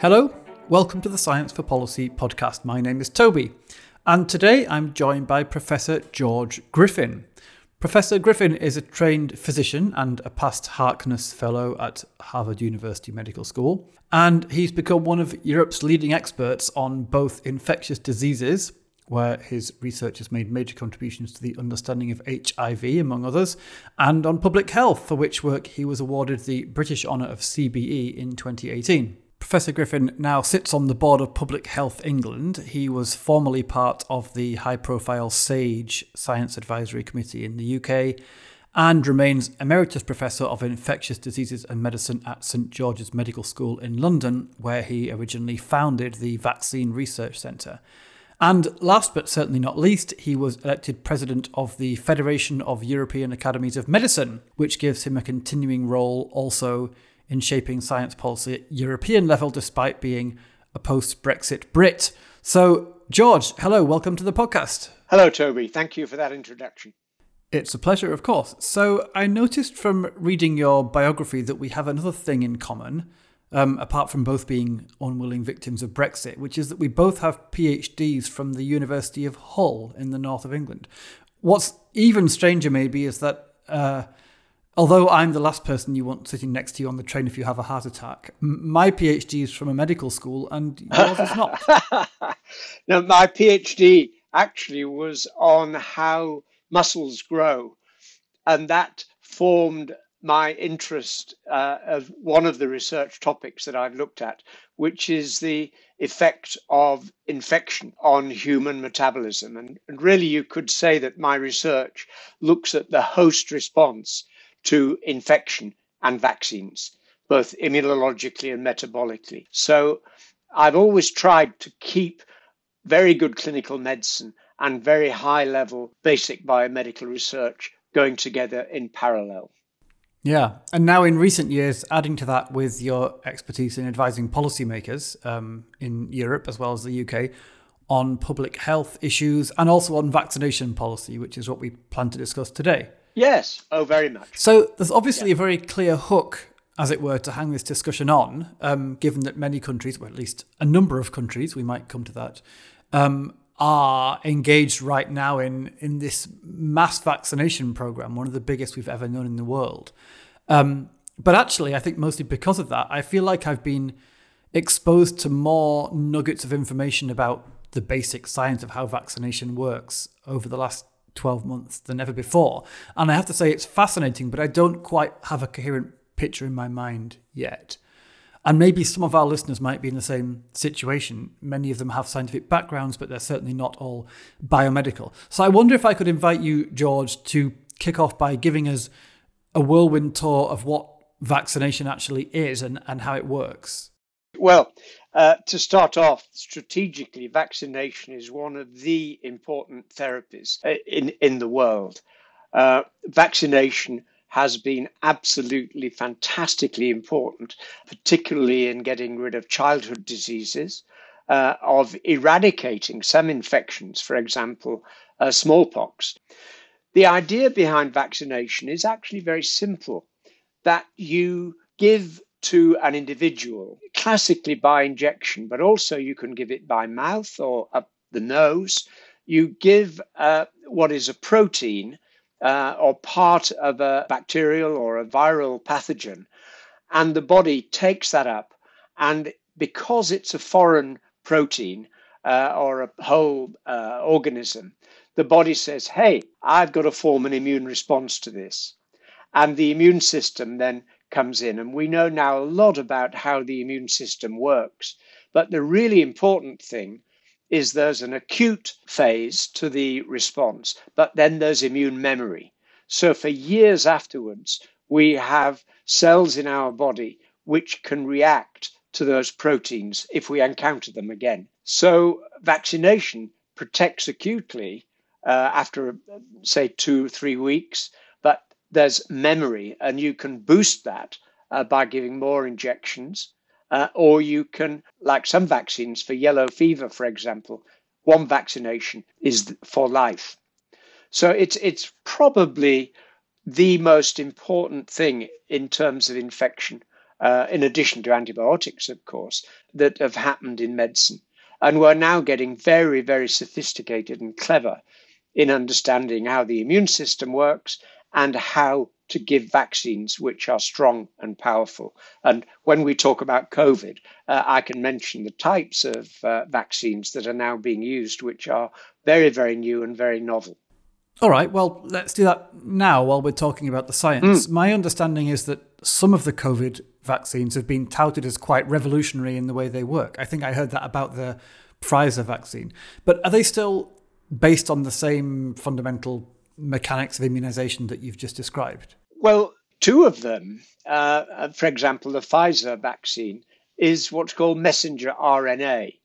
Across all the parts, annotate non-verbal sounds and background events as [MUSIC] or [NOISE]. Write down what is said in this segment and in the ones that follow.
Hello, welcome to the Science for Policy podcast. My name is Toby, and today I'm joined by Professor George Griffin. Professor Griffin is a trained physician and a past Harkness Fellow at Harvard University Medical School, and he's become one of Europe's leading experts on both infectious diseases, where his research has made major contributions to the understanding of HIV, among others, and on public health, for which work he was awarded the British honour of CBE in 2018. Professor Griffin now sits on the board of Public Health England. He was formerly part of the high profile SAGE Science Advisory Committee in the UK and remains Emeritus Professor of Infectious Diseases and Medicine at St George's Medical School in London, where he originally founded the Vaccine Research Centre. And last but certainly not least, he was elected president of the Federation of European Academies of Medicine, which gives him a continuing role also in shaping science policy at European level, despite being a post Brexit Brit. So, George, hello, welcome to the podcast. Hello, Toby. Thank you for that introduction. It's a pleasure, of course. So, I noticed from reading your biography that we have another thing in common, um, apart from both being unwilling victims of Brexit, which is that we both have PhDs from the University of Hull in the north of England. What's even stranger, maybe, is that uh, although I'm the last person you want sitting next to you on the train if you have a heart attack, my PhD is from a medical school and yours is not. [LAUGHS] no, my PhD actually was on how muscles grow, and that formed my interest uh, of one of the research topics that I've looked at, which is the effect of infection on human metabolism. And, and really, you could say that my research looks at the host response to infection and vaccines, both immunologically and metabolically. So I've always tried to keep very good clinical medicine and very high level basic biomedical research going together in parallel. Yeah. And now, in recent years, adding to that with your expertise in advising policymakers um, in Europe as well as the UK on public health issues and also on vaccination policy, which is what we plan to discuss today. Yes. Oh, very much. So there's obviously yeah. a very clear hook, as it were, to hang this discussion on, um, given that many countries, or at least a number of countries, we might come to that, um, are engaged right now in in this mass vaccination program, one of the biggest we've ever known in the world. Um, but actually, I think mostly because of that, I feel like I've been exposed to more nuggets of information about the basic science of how vaccination works over the last 12 months than ever before. And I have to say, it's fascinating, but I don't quite have a coherent picture in my mind yet. And maybe some of our listeners might be in the same situation. Many of them have scientific backgrounds, but they're certainly not all biomedical. So I wonder if I could invite you, George, to kick off by giving us a whirlwind tour of what vaccination actually is and, and how it works. Well, uh, to start off, strategically, vaccination is one of the important therapies uh, in, in the world. Uh, vaccination has been absolutely fantastically important, particularly in getting rid of childhood diseases, uh, of eradicating some infections, for example, uh, smallpox. The idea behind vaccination is actually very simple that you give to an individual, classically by injection, but also you can give it by mouth or up the nose. You give uh, what is a protein uh, or part of a bacterial or a viral pathogen, and the body takes that up. And because it's a foreign protein uh, or a whole uh, organism, the body says, Hey, I've got to form an immune response to this. And the immune system then comes in. And we know now a lot about how the immune system works. But the really important thing is there's an acute phase to the response, but then there's immune memory. So for years afterwards, we have cells in our body which can react to those proteins if we encounter them again. So vaccination protects acutely uh, after, say, two, three weeks, there's memory, and you can boost that uh, by giving more injections. Uh, or you can, like some vaccines for yellow fever, for example, one vaccination is for life. So it's it's probably the most important thing in terms of infection uh, in addition to antibiotics, of course, that have happened in medicine. And we're now getting very, very sophisticated and clever in understanding how the immune system works and how to give vaccines which are strong and powerful. And when we talk about COVID, uh, I can mention the types of uh, vaccines that are now being used, which are very, very new and very novel. All right, well, let's do that now while we're talking about the science. Mm. My understanding is that some of the COVID vaccines have been touted as quite revolutionary in the way they work. I think I heard that about the Pfizer vaccine. But are they still based on the same fundamental mechanics of immunization that you've just described? Well, two of them, uh, for example, the Pfizer vaccine is what's called messenger RNA.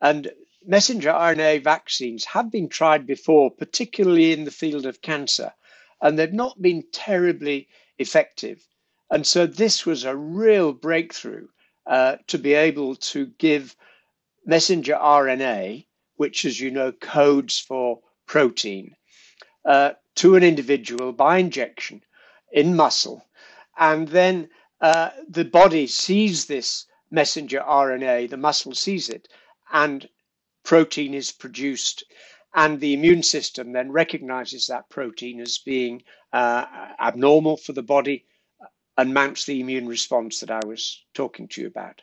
And messenger RNA vaccines have been tried before, particularly in the field of cancer, and they've not been terribly effective. And so this was a real breakthrough uh, to be able to give messenger RNA, which, as you know, codes for protein, uh, to an individual by injection in muscle. And then uh, the body sees this messenger RNA, the muscle sees it, and protein is produced. And the immune system then recognizes that protein as being uh, abnormal for the body and mounts the immune response that I was talking to you about.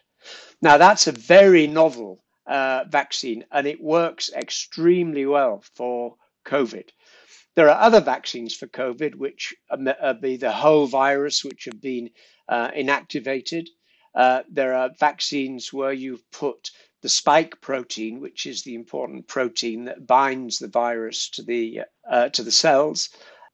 Now, that's a very novel uh, vaccine and it works extremely well for COVID. There are other vaccines for COVID, which are be the whole virus, which have been uh, inactivated. Uh, there are vaccines where you've put the spike protein, which is the important protein that binds the virus to the uh, to the cells,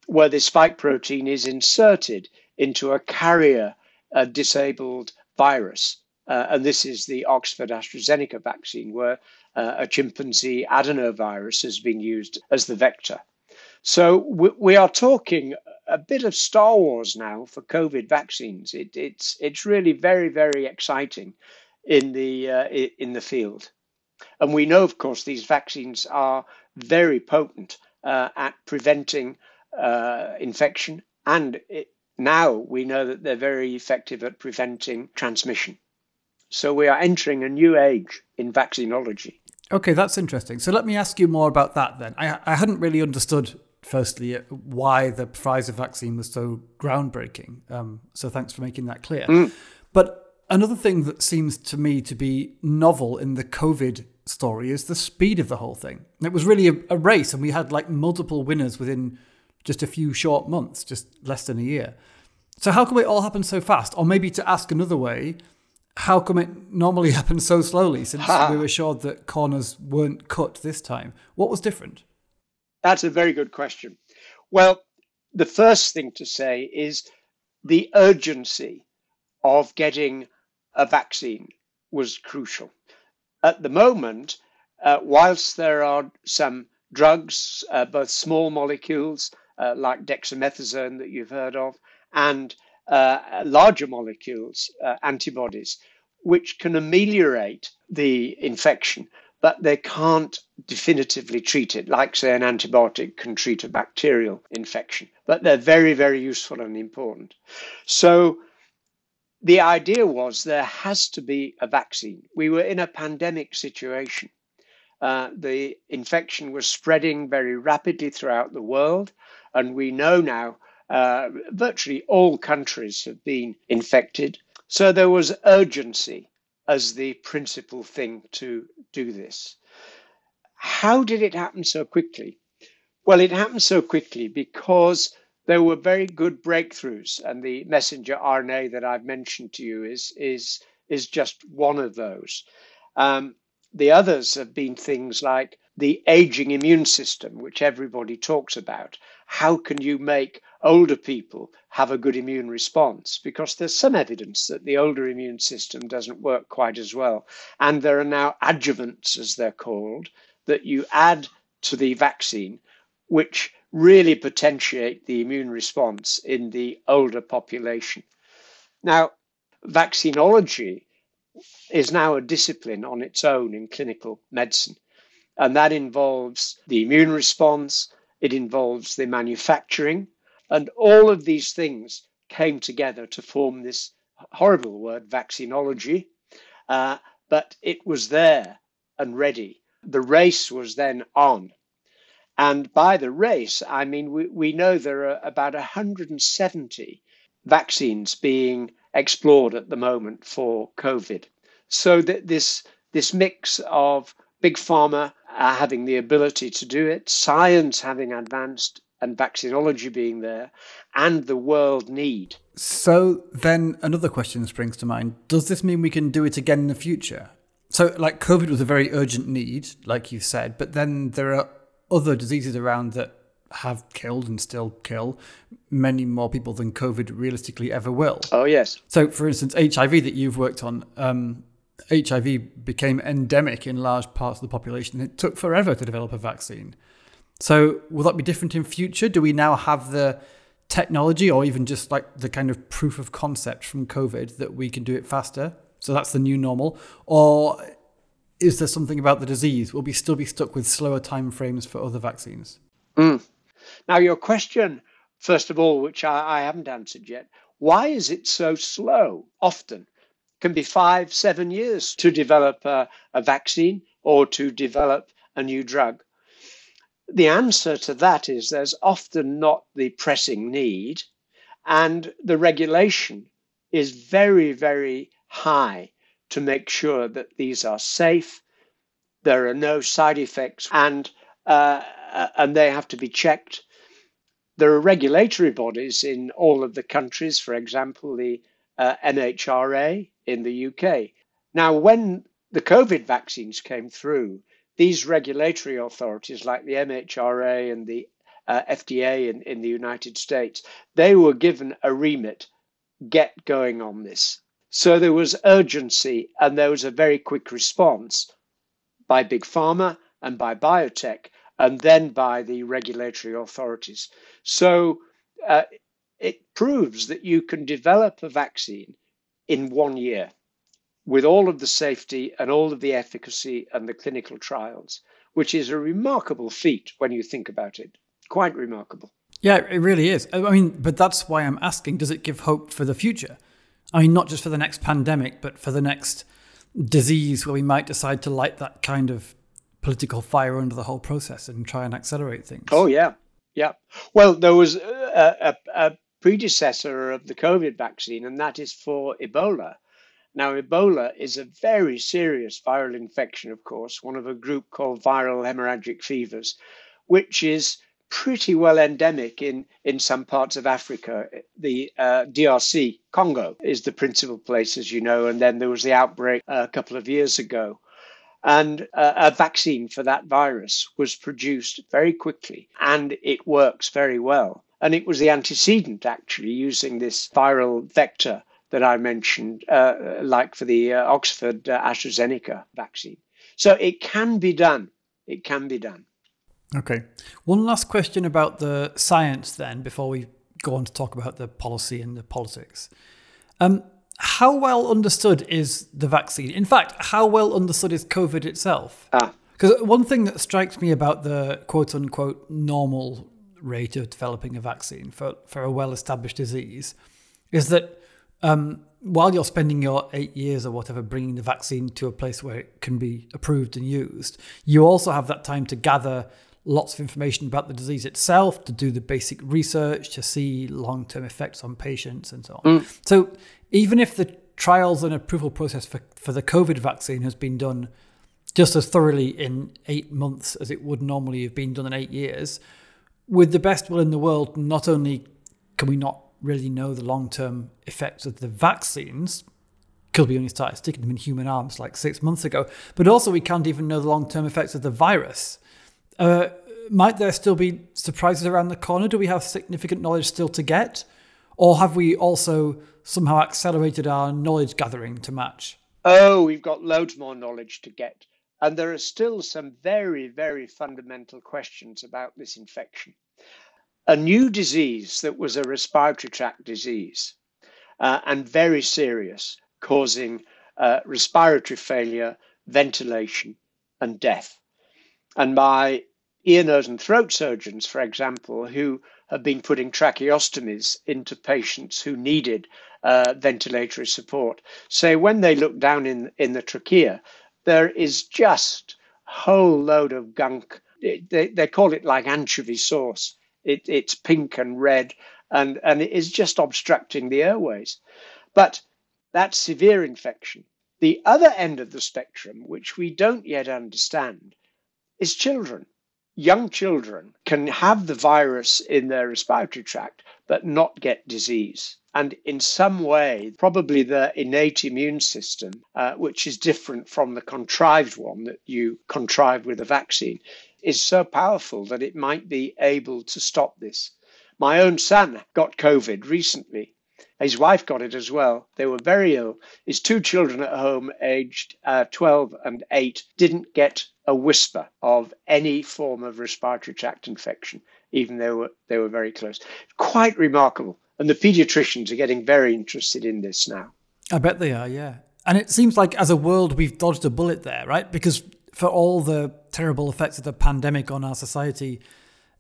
where the spike protein is inserted into a carrier a disabled virus. Uh, and this is the Oxford AstraZeneca vaccine, where uh, a chimpanzee adenovirus has been used as the vector. So we, we, are talking a bit of Star Wars now for COVID vaccines. It, it's it's really very very exciting in the uh, in the field, and we know of course these vaccines are very potent uh, at preventing uh, infection, and it, now we know that they're very effective at preventing transmission. So we are entering a new age in vaccinology. Okay, that's interesting. So let me ask you more about that then. I, I hadn't really understood firstly, why the Pfizer vaccine was so groundbreaking. Um, so thanks for making that clear. Mm. But another thing that seems to me to be novel in the COVID story is the speed of the whole thing. It was really a, a race, and we had like multiple winners within just a few short months, just less than a year. So how come it all happened so fast? Or maybe to ask another way, how come it normally [LAUGHS] happens so slowly since we were assured that corners weren't cut this time? What was different? That's a very good question. Well, the first thing to say is the urgency of getting a vaccine was crucial. At the moment, uh, whilst there are some drugs, uh, both small molecules uh, like dexamethasone that you've heard of, and uh, larger molecules, uh, antibodies, which can ameliorate the infection, but they can't definitively treat it, like, say, an antibiotic can treat a bacterial infection. But they're very, very useful and important. So the idea was there has to be a vaccine. We were in a pandemic situation. Uh, the infection was spreading very rapidly throughout the world, and we know now uh, virtually all countries have been infected. So there was urgency as the principal thing to do this. How did it happen so quickly? Well, it happened so quickly because there were very good breakthroughs, and the messenger RNA that I've mentioned to you is is is just one of those. Um, the others have been things like the aging immune system, which everybody talks about. How can you make older people have a good immune response? Because there's some evidence that the older immune system doesn't work quite as well. And there are now adjuvants, as they're called, that you add to the vaccine, which really potentiate the immune response in the older population. Now, vaccinology is now a discipline on its own in clinical medicine. And that involves the immune response, it involves the manufacturing, and all of these things came together to form this horrible word, vaccinology, uh, but it was there and ready. The race was then on. And by the race, I mean, we, we know there are about 170 vaccines being explored at the moment for COVID. So that this, this mix of big pharma uh, having the ability to do it, science having advanced, and vaccinology being there, and the world need. So then another question springs to mind. Does this mean we can do it again in the future? So, like, COVID was a very urgent need, like you said, but then there are other diseases around that have killed and still kill many more people than COVID realistically ever will. Oh, yes. So, for instance, HIV that you've worked on, um, HIV became endemic in large parts of the population. It took forever to develop a vaccine. So, will that be different in future? Do we now have the technology or even just like the kind of proof of concept from COVID that we can do it faster? So that's the new normal. Or is there something about the disease? Will we still be stuck with slower timeframes for other vaccines? Mm. Now, your question, first of all, which I, I haven't answered yet, why is it so slow? Often can be five, seven years to develop a, a vaccine or to develop a new drug. The answer to that is there's often not the pressing need, and the regulation is very, very high to make sure that these are safe, there are no side effects, and uh, and they have to be checked. There are regulatory bodies in all of the countries, for example, the uh, MHRA in the UK. Now, when the COVID vaccines came through, these regulatory authorities, like the MHRA and the uh, FDA in, in the United States, they were given a remit get going on this. So there was urgency and there was a very quick response by Big Pharma and by biotech and then by the regulatory authorities. So uh, it proves that you can develop a vaccine in one year with all of the safety and all of the efficacy and the clinical trials, which is a remarkable feat when you think about it. Quite remarkable. Yeah, it really is. I mean, but that's why I'm asking does it give hope for the future? I mean, not just for the next pandemic, but for the next disease where we might decide to light that kind of political fire under the whole process and try and accelerate things. Oh, yeah. Yeah. Well, there was a, a, a predecessor of the COVID vaccine, and that is for Ebola. Now, Ebola is a very serious viral infection, of course, one of a group called viral hemorrhagic fevers, which is pretty well endemic in, in some parts of Africa. The uh, DRC, Congo, is the principal place, as you know, and then there was the outbreak a couple of years ago. And uh, a vaccine for that virus was produced very quickly, and it works very well. And it was the antecedent, actually, using this viral vector that I mentioned, uh, like for the uh, Oxford uh, AstraZeneca vaccine. So it can be done. It can be done. Okay. One last question about the science then before we go on to talk about the policy and the politics. Um, how well understood is the vaccine? In fact, how well understood is COVID itself? Because ah. one thing that strikes me about the quote unquote normal rate of developing a vaccine for, for a well established disease is that um, while you're spending your eight years or whatever bringing the vaccine to a place where it can be approved and used, you also have that time to gather lots of information about the disease itself, to do the basic research, to see long term effects on patients, and so on. Mm. So, even if the trials and approval process for, for the COVID vaccine has been done just as thoroughly in eight months as it would normally have been done in eight years, with the best will in the world, not only can we not really know the long term effects of the vaccines, because we only started sticking them in human arms like six months ago, but also we can't even know the long term effects of the virus. Uh, might there still be surprises around the corner? Do we have significant knowledge still to get? Or have we also somehow accelerated our knowledge gathering to match? Oh, we've got loads more knowledge to get. And there are still some very, very fundamental questions about this infection. A new disease that was a respiratory tract disease uh, and very serious, causing uh, respiratory failure, ventilation, and death. And my ear, nose, and throat surgeons, for example, who have been putting tracheostomies into patients who needed uh, ventilatory support. So when they look down in, in the trachea, there is just a whole load of gunk. They, they call it like anchovy sauce. It, it's pink and red, and, and it is just obstructing the airways. But that's severe infection. The other end of the spectrum, which we don't yet understand, is children. Young children can have the virus in their respiratory tract but not get disease. And in some way, probably the innate immune system, uh, which is different from the contrived one that you contrive with a vaccine, is so powerful that it might be able to stop this. My own son got COVID recently his wife got it as well. They were very ill. His two children at home, aged uh, 12 and 8, didn't get a whisper of any form of respiratory tract infection, even though they were, they were very close. Quite remarkable. And the pediatricians are getting very interested in this now. I bet they are, yeah. And it seems like as a world, we've dodged a bullet there, right? Because for all the terrible effects of the pandemic on our society,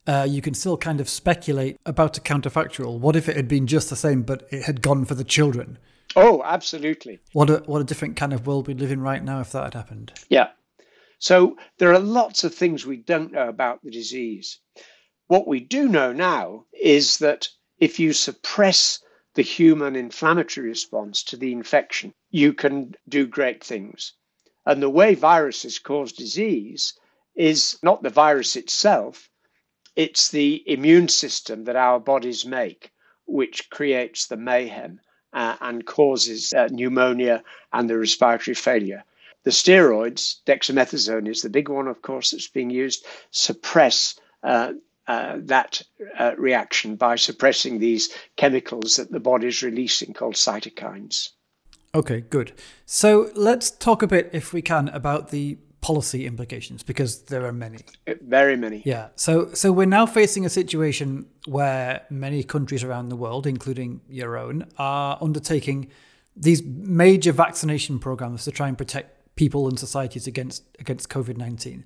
uh, you can still kind of speculate about a counterfactual. What if it had been just the same, but it had gone for the children? Oh, absolutely. What a what a different kind of world we live in right now if that had happened. Yeah. So there are lots of things we don't know about the disease. What we do know now is that if you suppress the human inflammatory response to the infection, you can do great things. And the way viruses cause disease is not the virus itself, it's the immune system that our bodies make which creates the mayhem uh, and causes uh, pneumonia and the respiratory failure. The steroids, dexamethasone is the big one, of course, that's being used, suppress uh, uh that uh, reaction by suppressing these chemicals that the body is releasing called cytokines. Okay, good. So let's talk a bit, if we can, about the policy implications because there are many. Very many. Yeah. So so we're now facing a situation where many countries around the world, including your own, are undertaking these major vaccination programs to try and protect people and societies against against COVID-19.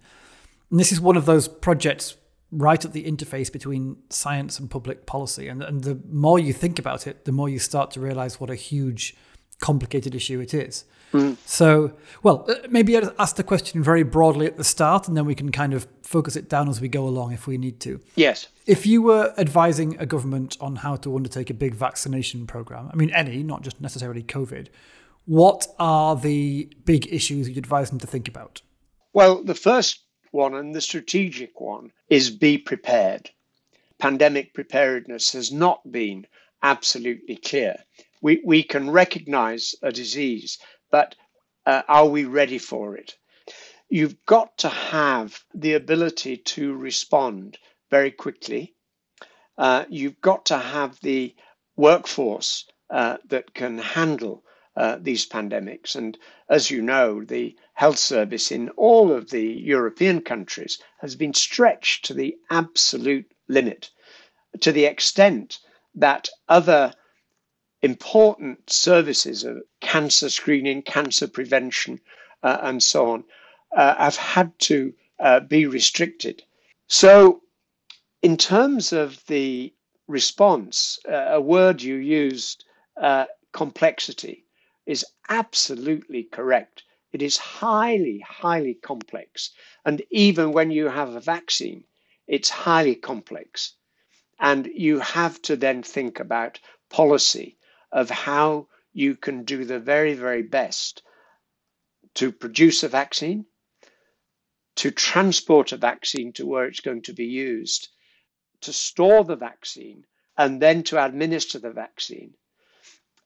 And this is one of those projects right at the interface between science and public policy. And, and the more you think about it, the more you start to realize what a huge, complicated issue it is. Mm. So, well, uh, maybe I'd ask the question very broadly at the start, and then we can kind of focus it down as we go along if we need to. Yes. If you were advising a government on how to undertake a big vaccination program, I mean, any, not just necessarily COVID, what are the big issues you'd advise them to think about? Well, the first one and the strategic one is be prepared. Pandemic preparedness has not been absolutely clear. We, we can recognize a disease but uh, are we ready for it? You've got to have the ability to respond very quickly. Uh, you've got to have the workforce uh, that can handle uh, these pandemics. And as you know, the health service in all of the European countries has been stretched to the absolute limit, to the extent that other important services of cancer screening, cancer prevention, uh, and so on, uh, have had to uh, be restricted. So, in terms of the response, uh, a word you used, complexity, is absolutely correct. It is highly, highly complex. And even when you have a vaccine, it's highly complex. And you have to then think about policy of how you can do the very, very best to produce a vaccine, to transport a vaccine to where it's going to be used, to store the vaccine, and then to administer the vaccine.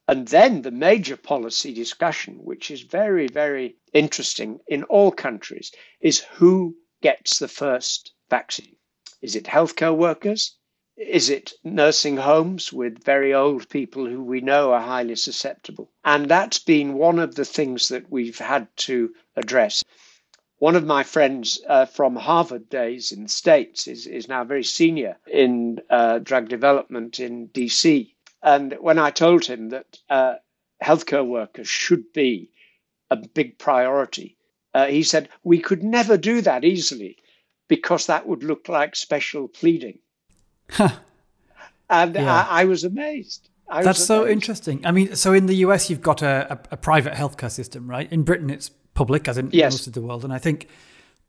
And then the major policy discussion, which is very, very interesting in all countries, is who gets the first vaccine. Is it healthcare workers? Is it nursing homes with very old people who we know are highly susceptible? And that's been one of the things that we've had to address. One of my friends uh, from Harvard days in the States is, is now very senior in uh, drug development in DC. And when I told him that uh, healthcare workers should be a big priority, uh, he said, We could never do that easily because that would look like special pleading. and yeah. I, I, was amazed. I That's was so interesting. I mean, so in the US, you've got a, a, a, private healthcare system, right? In Britain, it's public, as in yes. most of the world, and I think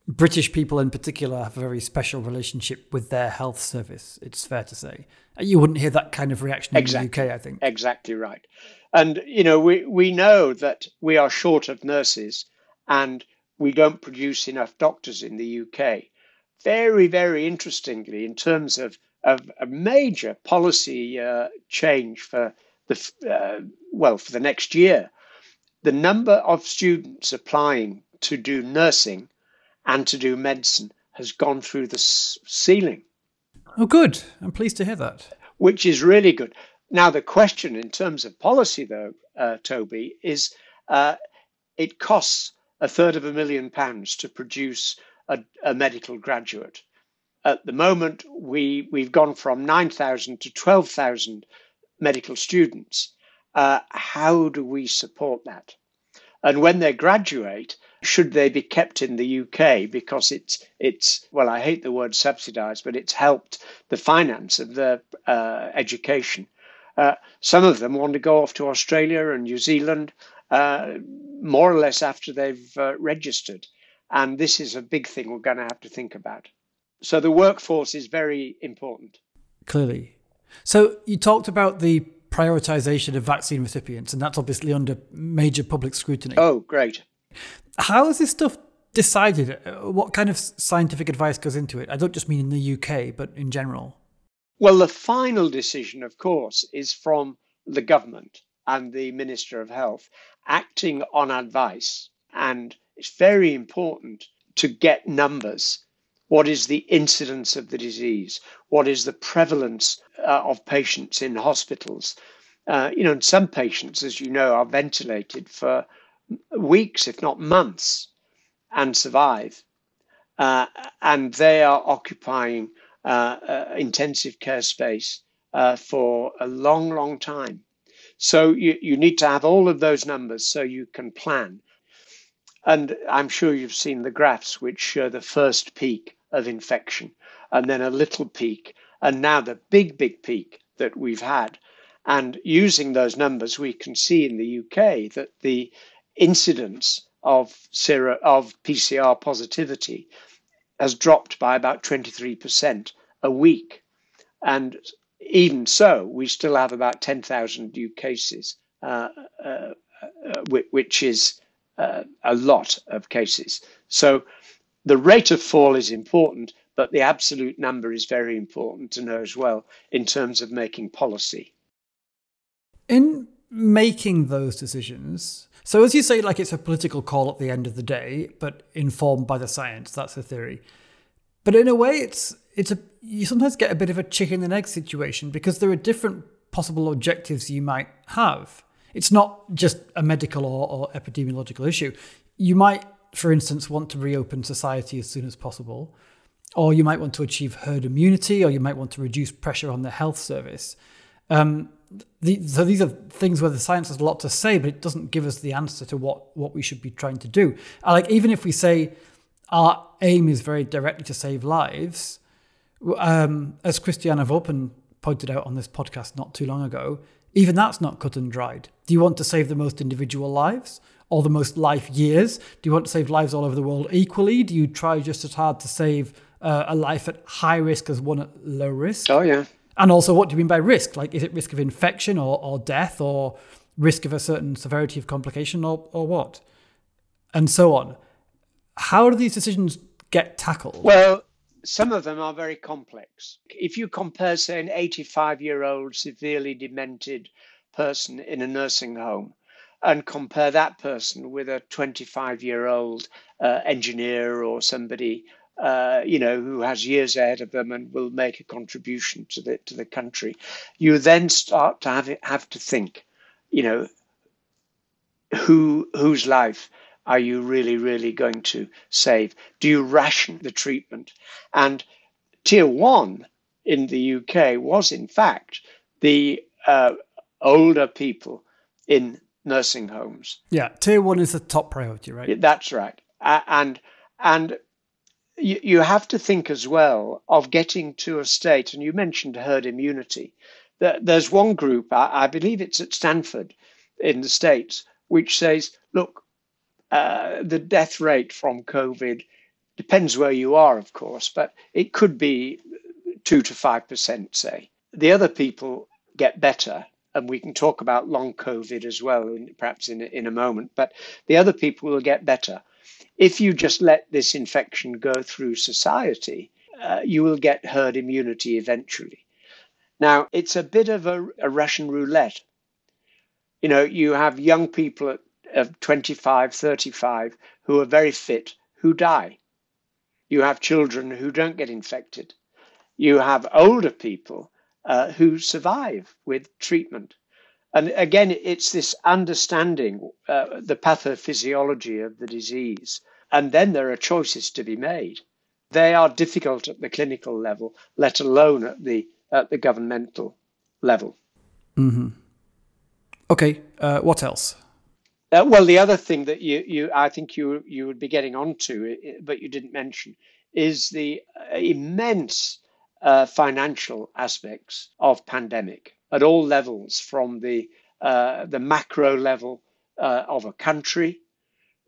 British people in particular have a very special relationship with their health service. It's fair to say you wouldn't hear that kind of reaction exactly. in the UK. I think exactly right. And you know, we we know that we are short of nurses, and we don't produce enough doctors in the UK. Very, very interestingly, in terms of, of a major policy uh, change for the uh, well for the next year, the number of students applying to do nursing and to do medicine has gone through the ceiling. Oh, good. I'm pleased to hear that. Which is really good. Now, the question in terms of policy, though, uh, Toby, is uh, it costs a third of a million pounds to produce a, a medical graduate. At the moment, we, we've gone from 9,000 to 12,000 medical students. Uh, how do we support that? And when they graduate, should they be kept in the UK because it's it's well, I hate the word subsidised, but it's helped the finance of their uh, education. Uh, some of them want to go off to Australia and New Zealand uh, more or less after they've uh, registered. And this is a big thing we're going to have to think about. So the workforce is very important. Clearly. So you talked about the prioritization of vaccine recipients, and that's obviously under major public scrutiny. Oh, great. How is this stuff decided? What kind of scientific advice goes into it? I don't just mean in the UK, but in general. Well, the final decision, of course, is from the government and the Minister of Health acting on advice. And it's very important to get numbers. What is the incidence of the disease? What is the prevalence uh, of patients in hospitals? Uh, you know, and some patients, as you know, are ventilated for weeks, if not months, and survive. Uh, and they are occupying uh, uh, intensive care space uh, for a long, long time. So you, you need to have all of those numbers so you can plan. And I'm sure you've seen the graphs which show the first peak of infection and then a little peak and now the big, big peak that we've had. And using those numbers, we can see in the UK that the incidence of, sero, of PCR positivity has dropped by about 23% a week. And even so, we still have about 10,000 new cases, uh, uh, which is uh, a lot of cases. So the rate of fall is important, but the absolute number is very important to know as well in terms of making policy. In making those decisions, so as you say, like it's a political call at the end of the day, but informed by the science, that's the theory. But in a way, it's it's a you sometimes get a bit of a chicken and egg situation because there are different possible objectives you might have. It's not just a medical or, or epidemiological issue. You might, for instance, want to reopen society as soon as possible, or you might want to achieve herd immunity, or you might want to reduce pressure on the health service. Um, the, so these are things where the science has a lot to say, but it doesn't give us the answer to what what we should be trying to do. Like even if we say our aim is very directly to save lives, um, as Christiana Woopen pointed out on this podcast not too long ago, even that's not cut and dried. Do you want to save the most individual lives or the most life years? Do you want to save lives all over the world equally? Do you try just as hard to save uh, a life at high risk as one at low risk? Oh, yeah. And also, what do you mean by risk? Like, is it risk of infection or, or death or risk of a certain severity of complication or, or what? And so on. How do these decisions get tackled? Well, some of them are very complex. If you compare, say, an 85 year old severely demented person in a nursing home and compare that person with a 25 year old uh, engineer or somebody uh, you know, who has years ahead of them and will make a contribution to the to the country, you then start to have it, have to think, you know, who whose life are you really, really going to save? Do you ration the treatment? And tier one in the UK was, in fact, the uh, older people in nursing homes. Yeah, tier one is the top priority, right? That's right. And and you, you have to think as well of getting to a state, and you mentioned herd immunity. There's one group, I, I believe it's at Stanford in the States, which says, look, uh, the death rate from COVID depends where you are, of course, but it could be two to five percent, say. The other people get better, and we can talk about long COVID as well, in, perhaps in in a moment. But the other people will get better. If you just let this infection go through society, uh, you will get herd immunity eventually. Now, it's a bit of a, a Russian roulette. You know, you have young people at, of 25, 35 who are very fit who die. You have children who don't get infected. You have older people uh, who survive with treatment. And again, it's this understanding uh, the pathophysiology of the disease. And then there are choices to be made. They are difficult at the clinical level, let alone at the at the governmental level. Mm-hmm. Okay, uh, what else? Uh, well, the other thing that you, you I think you you would be getting onto, but you didn't mention, is the uh, immense uh, financial aspects of pandemic at all levels, from the uh, the macro level uh, of a country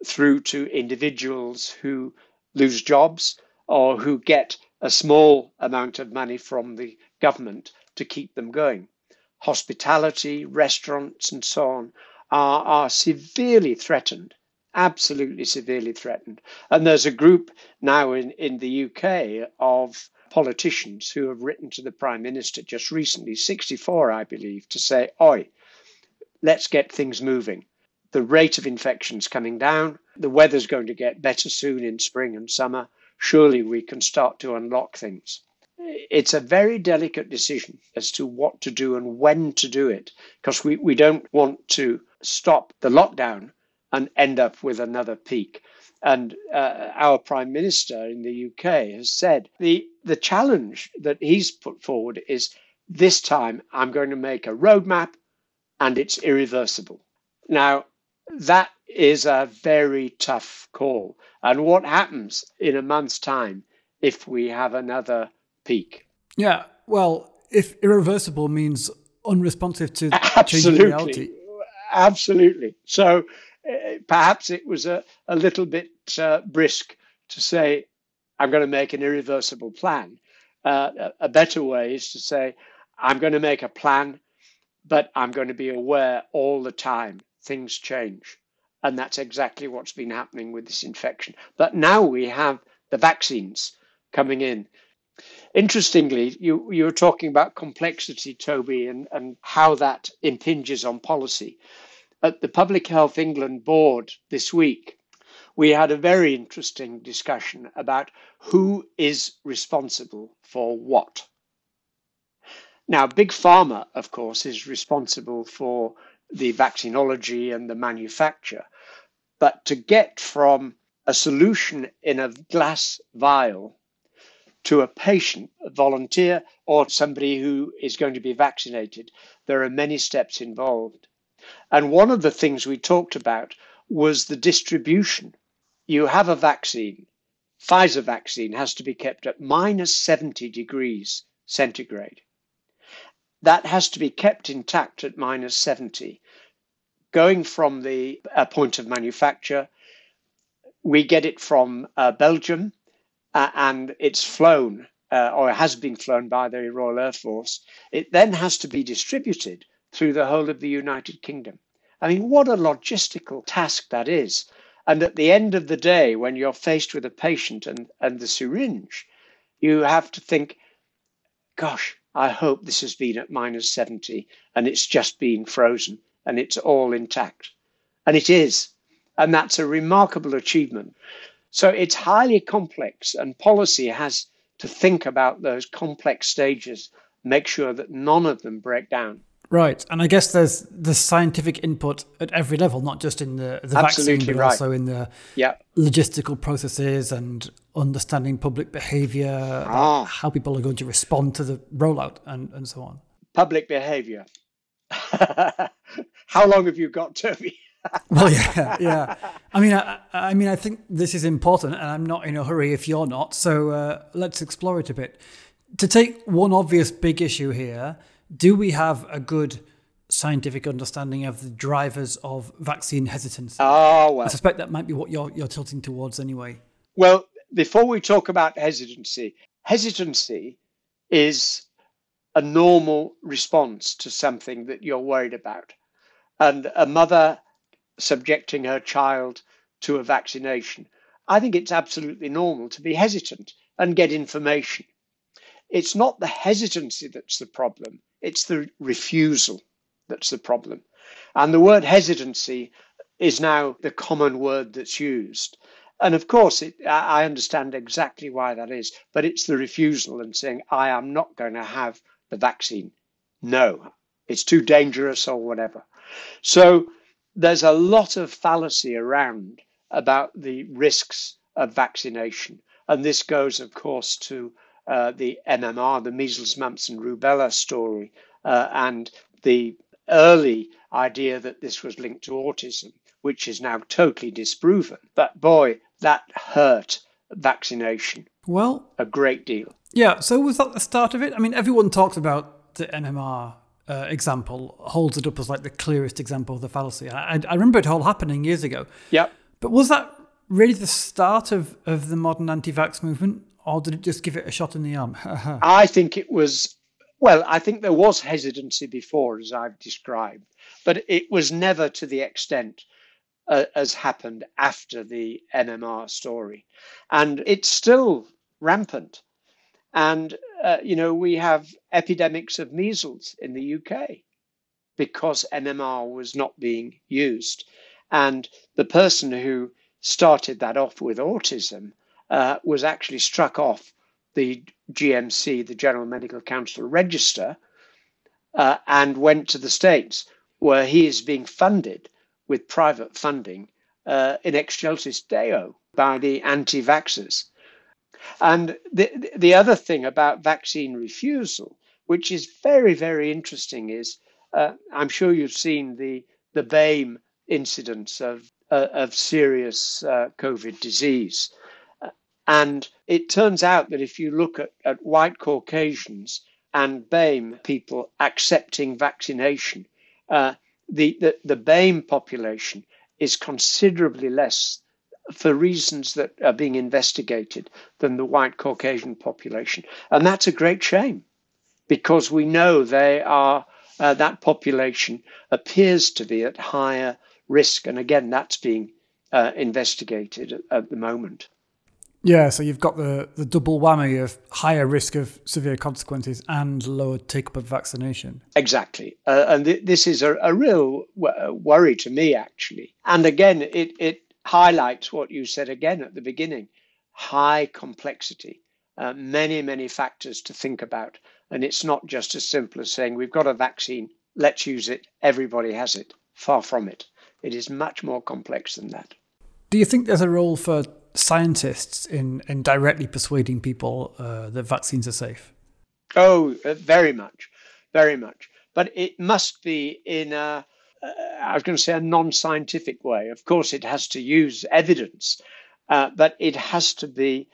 through to individuals who lose jobs or who get a small amount of money from the government to keep them going. Hospitality, restaurants, and so on are, are severely threatened absolutely severely threatened. And there's a group now in, in the UK of politicians who have written to the Prime Minister just recently, 64, I believe, to say, Oi, let's get things moving. The rate of infections coming down, the weather's going to get better soon in spring and summer. Surely we can start to unlock things. It's a very delicate decision as to what to do and when to do it, because we, we don't want to stop the lockdown and end up with another peak. And uh, our Prime Minister in the UK has said the, the challenge that he's put forward is this time I'm going to make a roadmap and it's irreversible. Now, that is a very tough call. And what happens in a month's time if we have another peak? Yeah, well, if irreversible means unresponsive to Absolutely. changing reality. Absolutely. So uh, perhaps it was a, a little bit uh, brisk to say, I'm going to make an irreversible plan. Uh, a, better way is to say, I'm going to make a plan, but I'm going to be aware all the time things change. And that's exactly what's been happening with this infection. But now we have the vaccines coming in. Interestingly, you, you were talking about complexity, Toby, and, and how that impinges on policy at the Public Health England board this week, we had a very interesting discussion about who is responsible for what. Now, Big Pharma, of course, is responsible for the vaccinology and the manufacture. But to get from a solution in a glass vial to a patient, a volunteer, or somebody who is going to be vaccinated, there are many steps involved. And one of the things we talked about was the distribution. You have a vaccine, Pfizer vaccine has to be kept at minus 70 degrees centigrade. That has to be kept intact at minus 70. Going from the uh, point of manufacture, we get it from uh, Belgium uh, and it's flown uh, or has been flown by the Royal Air Force. It then has to be distributed through the whole of the United Kingdom. I mean, what a logistical task that is. And at the end of the day, when you're faced with a patient and, and the syringe, you have to think, gosh, I hope this has been at minus 70 and it's just been frozen and it's all intact. And it is. And that's a remarkable achievement. So it's highly complex, and policy has to think about those complex stages, make sure that none of them break down. Right, and I guess there's the scientific input at every level, not just in the, the vaccine, but right. also in the yeah. logistical processes and understanding public behaviour, ah. how people are going to respond to the rollout, and, and so on. Public behaviour. [LAUGHS] how long have you got, Toby? [LAUGHS] well, yeah, yeah. I mean, I, I, mean, I think this is important, and I'm not in a hurry if you're not. So uh, let's explore it a bit. To take one obvious big issue here, do we have a good scientific understanding of the drivers of vaccine hesitancy? Oh, ah, well. I suspect that might be what you're you're tilting towards anyway. Well, before we talk about hesitancy, hesitancy is a normal response to something that you're worried about. And a mother subjecting her child to a vaccination, I think it's absolutely normal to be hesitant and get information. It's not the hesitancy that's the problem, it's the refusal that's the problem. And the word hesitancy is now the common word that's used. And of course, it, I understand exactly why that is, but it's the refusal and saying, I am not going to have the vaccine. No, it's too dangerous or whatever. So there's a lot of fallacy around about the risks of vaccination. And this goes, of course, to uh, the MMR, the measles, mumps, and rubella story, uh, and the early idea that this was linked to autism, which is now totally disproven. But boy, that hurt vaccination. Well, a great deal. Yeah. So was that the start of it? I mean, everyone talks about the MMR uh, example, holds it up as like the clearest example of the fallacy. I, I remember it all happening years ago. Yeah. But was that really the start of, of the modern anti-vax movement, or did it just give it a shot in the arm? [LAUGHS] I think it was. Well, I think there was hesitancy before, as I've described, but it was never to the extent uh, as happened after the MMR story, and it's still rampant. And, uh, you know, we have epidemics of measles in the UK because MMR was not being used. And the person who started that off with autism uh, was actually struck off the GMC, the General Medical Council register, uh, and went to the States where he is being funded with private funding uh, in excelsis Deo by the anti vaxxers. And the, the other thing about vaccine refusal, which is very, very interesting, is uh, I'm sure you've seen the, the BAME incidence of, uh, of serious uh, COVID disease. And it turns out that if you look at, at white Caucasians and BAME people accepting vaccination, uh, the, the, the BAME population is considerably less for reasons that are being investigated than the white Caucasian population. And that's a great shame because we know they are, uh, that population appears to be at higher risk. And again, that's being uh, investigated at, at, the moment. Yeah, so you've got the, the double whammy of higher risk of severe consequences and lower take up of vaccination. Exactly. Uh, and th- this is a, a real w- worry to me, actually. And again, it, it highlights what you said again at the beginning high complexity, uh, many, many factors to think about. And it's not just as simple as saying, we've got a vaccine, let's use it, everybody has it. Far from it. It is much more complex than that. Do you think there's a role for scientists in, in directly persuading people uh, that vaccines are safe? Oh, uh, very much, very much. But it must be in a I was going to say a non scientific way. Of course, it has to use evidence, uh, but it has to be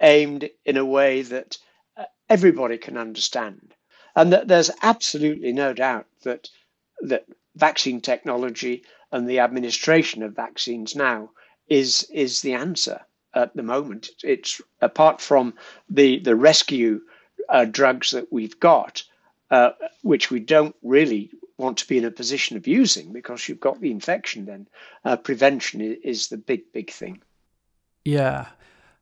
aimed in a way that uh, everybody can understand. And that there's absolutely no doubt that, that vaccine technology and the administration of vaccines now is, is the answer at the moment. It's apart from the, the rescue uh, drugs that we've got, uh, which we don't really want to be in a position of using because you've got the infection then uh, prevention is the big big thing yeah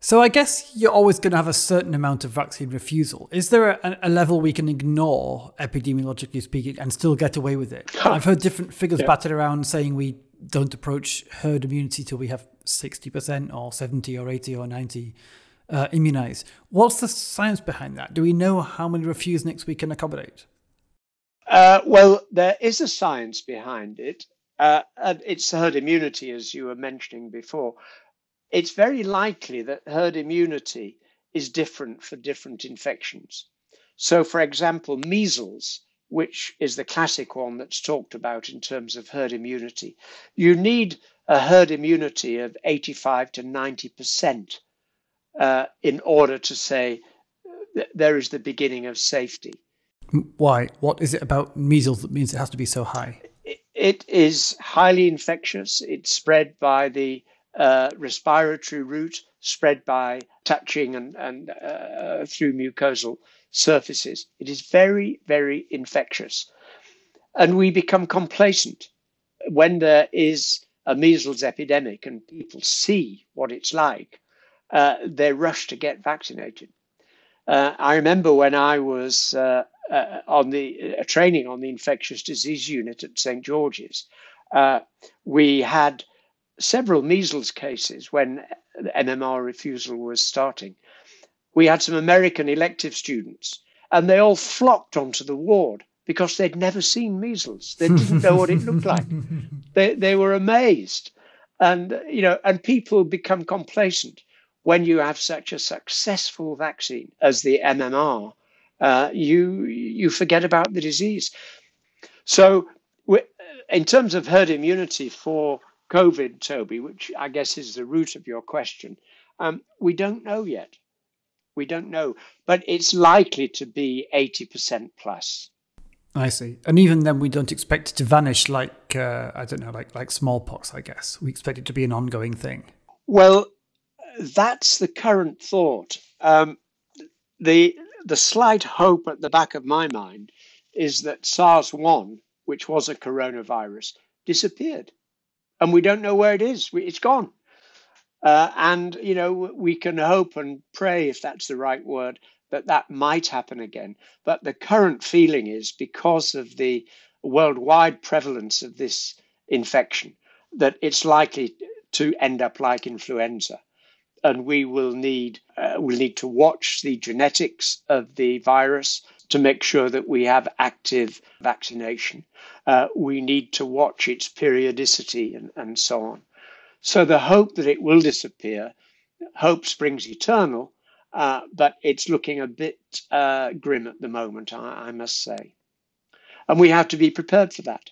so i guess you're always going to have a certain amount of vaccine refusal is there a, a level we can ignore epidemiologically speaking and still get away with it [LAUGHS] i've heard different figures yeah. batted around saying we don't approach herd immunity till we have 60% or 70 or 80 or 90 uh, immunized what's the science behind that do we know how many refuseniks we can accommodate uh, well, there is a science behind it. Uh, it's herd immunity, as you were mentioning before. It's very likely that herd immunity is different for different infections. So, for example, measles which is the classic one that's talked about in terms of herd immunity. You need a herd immunity of 85 to 90% uh, in order to say there is the beginning of safety. Why? What is it about measles that means it has to be so high? It is highly infectious. It's spread by the uh, respiratory route, spread by touching and, and uh, through mucosal surfaces. It is very, very infectious. And we become complacent when there is a measles epidemic and people see what it's like. Uh, they rush to get vaccinated. Uh, I remember when I was uh, uh on the uh, training on the infectious disease unit at St George's, uh, we had several measles cases when the MMR refusal was starting. We had some American elective students, and they all flocked onto the ward because they'd never seen measles. They didn't know what it looked like. [LAUGHS] They, they were amazed. And, you know, and people become complacent when you have such a successful vaccine as the MMR. Uh, you you forget about the disease. So, in terms of herd immunity for COVID, Toby, which I guess is the root of your question, um, we don't know yet. We don't know, but it's likely to be 80% plus. I see. And even then, we don't expect it to vanish like, uh, I don't know, like, like smallpox, I guess. We expect it to be an ongoing thing. Well, that's the current thought. Um, the, the slight hope at the back of my mind is that SARS 1, which was a coronavirus, disappeared and we don't know where it is. It's gone. Uh, and, you know, we can hope and pray, if that's the right word, that that might happen again. But the current feeling is because of the worldwide prevalence of this infection, that it's likely to end up like influenza. And we will need uh, will need to watch the genetics of the virus to make sure that we have active vaccination. Uh, we need to watch its periodicity and, and so on. So the hope that it will disappear, hope springs eternal, uh, but it's looking a bit uh, grim at the moment, I, I must say. And we have to be prepared for that.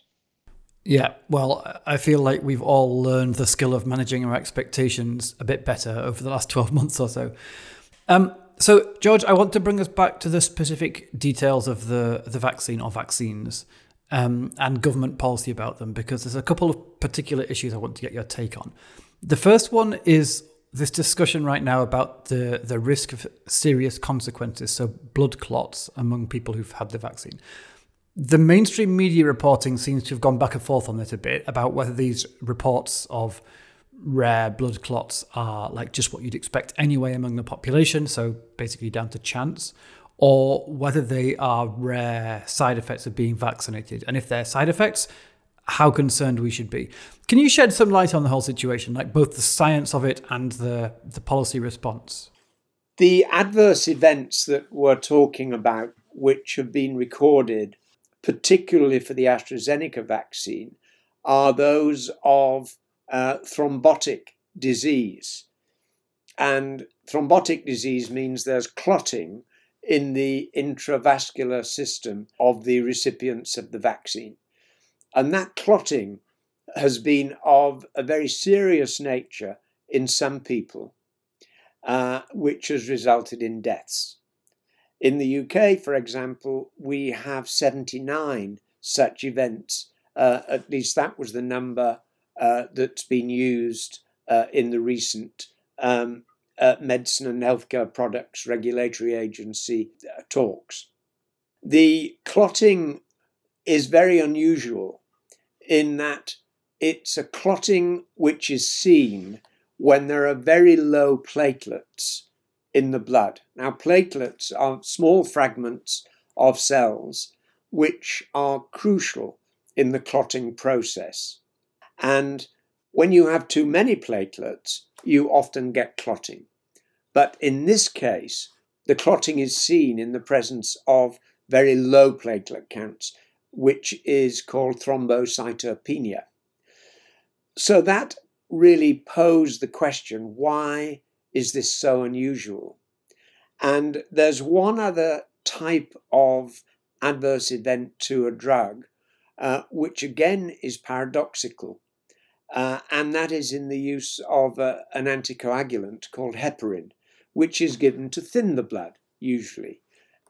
Yeah, well, I feel like we've all learned the skill of managing our expectations a bit better over the last [LAUGHS] 12 months or so. Um, so, George, I want to bring us back to the specific details of the, the vaccine or vaccines um, and government policy about them because there's a couple of particular issues I want to get your take on. The first one is this discussion right now about the, the risk of serious consequences, so blood clots among people who've had the vaccine. The mainstream media reporting seems to have gone back and forth on this a bit about whether these reports of rare blood clots are like just what you'd expect anyway among the population, so basically down to chance, or whether they are rare side effects of being vaccinated. And if they're side effects, how concerned we should be. Can you shed some light on the whole situation, like both the science of it and the, the policy response? The adverse events that we're talking about, which have been recorded, particularly for the AstraZeneca vaccine, are those of uh, thrombotic disease. And thrombotic disease means there's clotting in the intravascular system of the recipients of the vaccine. And that clotting has been of a very serious nature in some people, uh, which has resulted in deaths. In the UK, for example, we have 79 such events. Uh, at least that was the number uh, that's been used uh, in the recent um, uh, Medicine and Healthcare Products Regulatory Agency uh, talks. The clotting is very unusual in that it's a clotting which is seen when there are very low platelets in the blood. Now, platelets are small fragments of cells which are crucial in the clotting process. And when you have too many platelets, you often get clotting. But in this case, the clotting is seen in the presence of very low platelet counts, which is called thrombocytopenia. So that really posed the question why is this so unusual? And there's one other type of adverse event to a drug, uh, which again is paradoxical, uh, and that is in the use of uh, an anticoagulant called heparin, which is given to thin the blood, usually.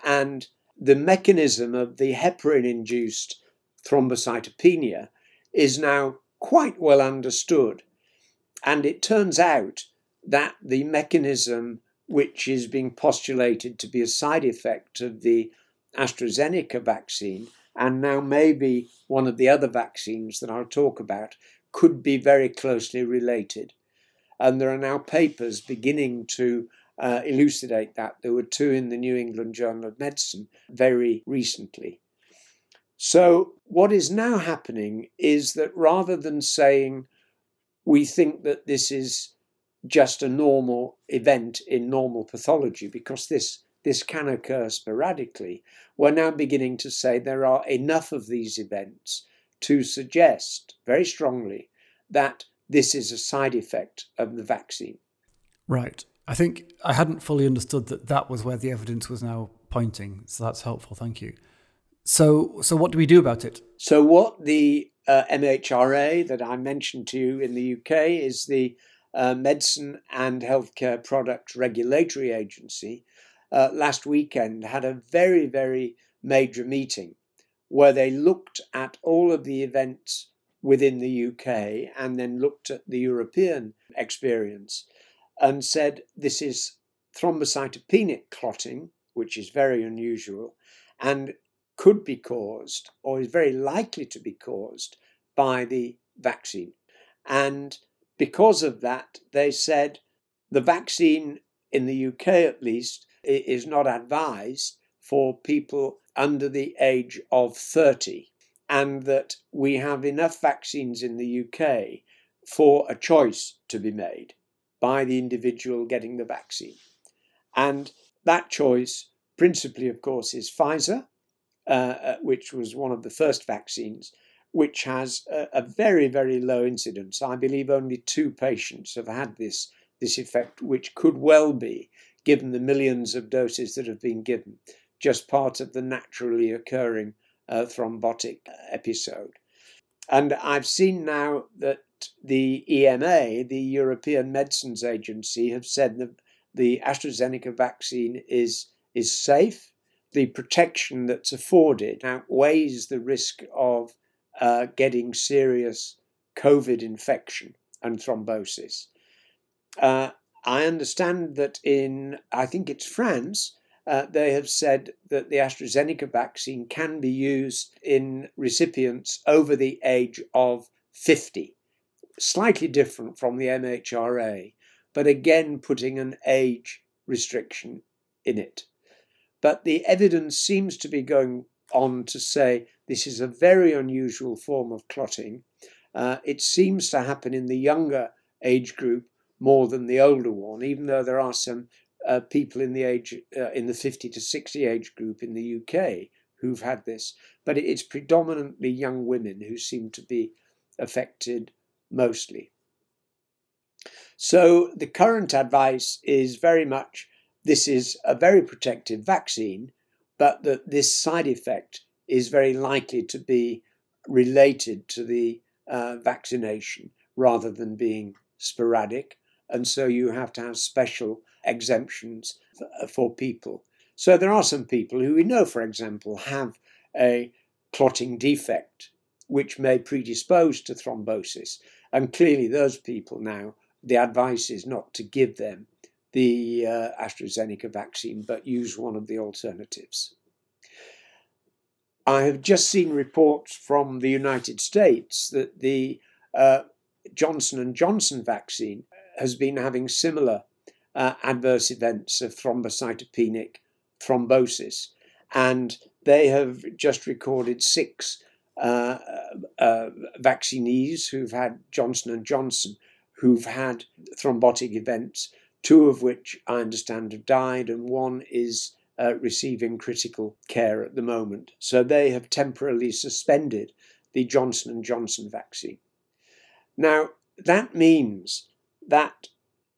And the mechanism of the heparin induced thrombocytopenia is now quite well understood. And it turns out that the mechanism which is being postulated to be a side effect of the AstraZeneca vaccine, and now maybe one of the other vaccines that I'll talk about, could be very closely related. And there are now papers beginning to uh, elucidate that. There were two in the New England Journal of Medicine very recently. So, what is now happening is that rather than saying we think that this is just a normal event in normal pathology, because this, this can occur sporadically, we're now beginning to say there are enough of these events to suggest very strongly that this is a side effect of the vaccine. Right. I think I hadn't fully understood that that was where the evidence was now pointing. So that's helpful. Thank you. So, so what do we do about it? So, what the uh, MHRA that I mentioned to you in the UK is the uh, Medicine and Healthcare Product Regulatory Agency. Uh, last weekend had a very, very major meeting where they looked at all of the events within the UK and then looked at the European experience and said this is thrombocytopenic clotting, which is very unusual and could be caused or is very likely to be caused by the vaccine. And because of that, they said the vaccine in the UK at least is not advised for people under the age of 30 and that we have enough vaccines in the UK for a choice to be made by the individual getting the vaccine. And that choice, principally, of course, is Pfizer, uh, uh, which was one of the first vaccines, which has a, a, very, very low incidence. I believe only two patients have had this, this effect, which could well be, given the millions of doses that have been given, just part of the naturally occurring uh, thrombotic episode. And I've seen now that the EMA, the European Medicines Agency, have said that the AstraZeneca vaccine is, is safe. The protection that's afforded outweighs the risk of uh, getting serious COVID infection and thrombosis. Uh, I understand that in, I think it's France, uh, they have said that the AstraZeneca vaccine can be used in recipients over the age of 50. Slightly different from the MHRA, but again putting an age restriction in it. But the evidence seems to be going on to say this is a very unusual form of clotting. Uh, it seems to happen in the younger age group more than the older one, even though there are some uh, people in the age uh, in the 50 to 60 age group in the UK who've had this, but it's predominantly young women who seem to be affected mostly. So the current advice is very much this is a very protective vaccine, but that this side effect is very likely to be related to the uh, vaccination rather than being sporadic. And so you have to have special exemptions for people. So there are some people who we know, for example, have a clotting defect which may predispose to thrombosis. And clearly, those people now, the advice is not to give them the uh, AstraZeneca vaccine, but use one of the alternatives. I have just seen reports from the United States that the uh, Johnson and Johnson vaccine has been having similar uh, adverse events of thrombocytopenic thrombosis. And they have just recorded six uh, uh, vaccinees who've had Johnson and Johnson who've had thrombotic events, two of which I understand have died, and one is uh, receiving critical care at the moment. So they have temporarily suspended the Johnson and Johnson vaccine. Now that means that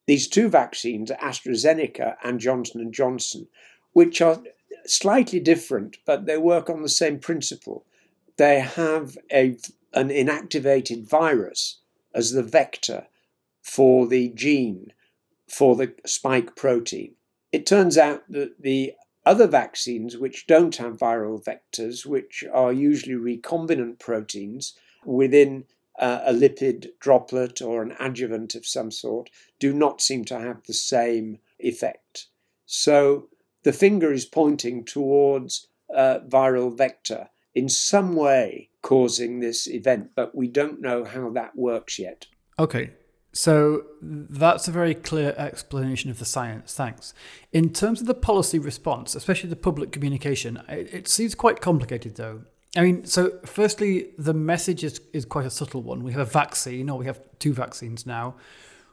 these two vaccines, AstraZeneca and Johnson Johnson, which are slightly different, but they work on the same principle. They have a, an inactivated virus as the vector for the gene for the spike protein. It turns out that the other vaccines, which don't have viral vectors, which are usually recombinant proteins within uh, a lipid droplet or an adjuvant of some sort, do not seem to have the same effect. So the finger is pointing towards a viral vector in some way causing this event, but we don't know how that works yet. Okay, so that's a very clear explanation of the science. Thanks. In terms of the policy response, especially the public communication, it, it, seems quite complicated though. I mean, so firstly, the message is, is quite a subtle one. We have a vaccine, or we have two vaccines now,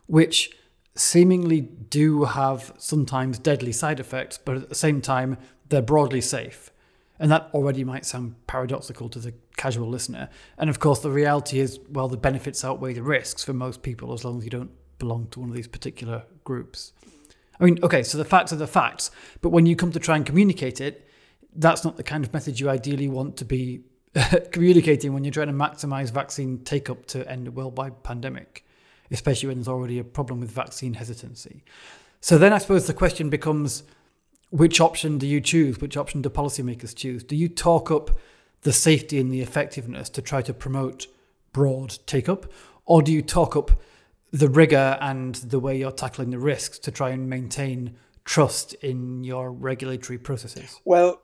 which seemingly do have sometimes deadly side effects, but at the same time, they're broadly safe. And that already might sound paradoxical to the casual listener. And of course, the reality is, well, the benefits outweigh the risks for most people as long as you don't belong to one of these particular groups. I mean, okay, so the facts are the facts, but when you come to try and communicate it, that's not the kind of message you ideally want to be [LAUGHS] communicating when you're trying to maximize vaccine take up to end a worldwide pandemic, especially when there's already a problem with vaccine hesitancy. So then I suppose the question becomes which option do you choose? Which option do policymakers choose? Do you talk up the safety and the effectiveness to try to promote broad take up? Or do you talk up the rigor and the way you're tackling the risks to try and maintain trust in your regulatory processes? Well,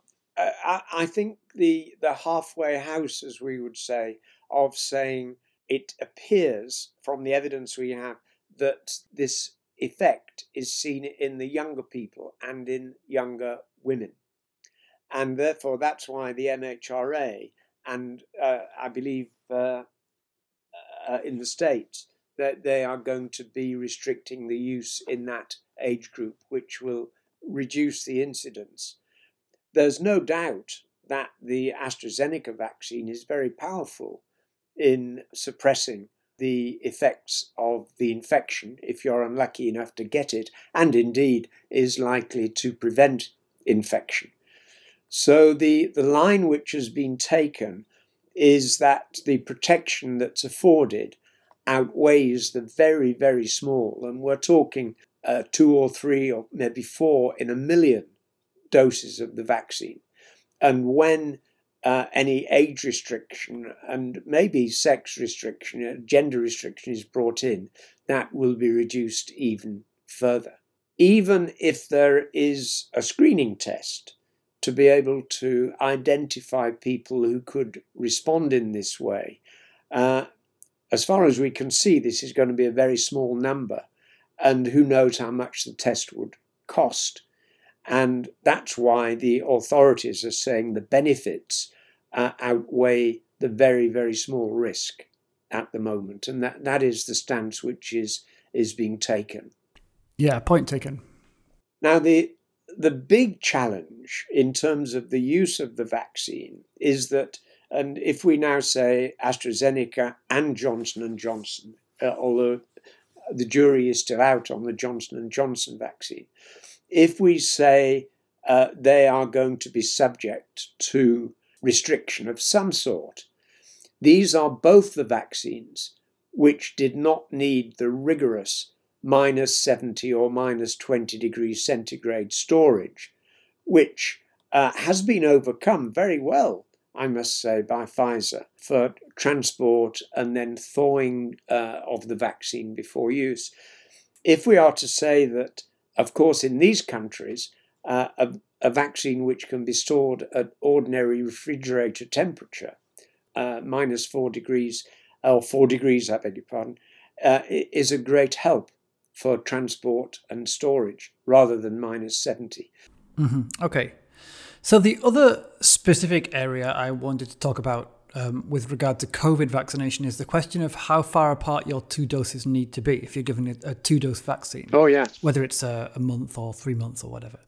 uh, I think the the halfway house, as we would say, of saying it appears from the evidence we have that this effect is seen in the younger people and in younger women. And therefore, that's why the MHRA and uh, I believe uh, uh, in the States that they are going to be restricting the use in that age group, which will reduce the incidence. There's no doubt that the AstraZeneca vaccine is very powerful in suppressing the effects of the infection if you're unlucky enough to get it, and indeed is likely to prevent infection. So the, the line which has been taken is that the protection that's afforded outweighs the very, very small, and we're talking uh, two or three or maybe four in a million doses of the vaccine. And when uh, any age restriction and maybe sex restriction, uh, gender restriction is brought in, that will be reduced even further. Even if there is a screening test to be able to identify people who could respond in this way, uh, as far as we can see, this is going to be a very small number, and who knows how much the test would cost. And that's why the authorities are saying the benefits uh, outweigh the very, very small risk at the moment. And that, that is the stance which is, is being taken. Yeah, point taken. Now, the, the big challenge in terms of the use of the vaccine is that, and if we now say AstraZeneca and Johnson and Johnson, uh, although the jury is still out on the Johnson and Johnson vaccine, if we say uh, they are going to be subject to restriction of some sort. These are both the vaccines which did not need the rigorous minus 70 or minus 20 degrees centigrade storage, which uh, has been overcome very well, I must say, by Pfizer for transport and then thawing uh, of the vaccine before use. If we are to say that, of course, in these countries, uh, a, a vaccine which can be stored at ordinary refrigerator temperature, uh, minus four degrees, or four degrees, I beg your pardon, uh, is a great help for transport and storage rather than minus 70. Mm-hmm. Okay. So, the other specific area I wanted to talk about um, with regard to COVID vaccination is the question of how far apart your two doses need to be if you're given a, a two dose vaccine. Oh, yeah. Whether it's a, a month or three months or whatever.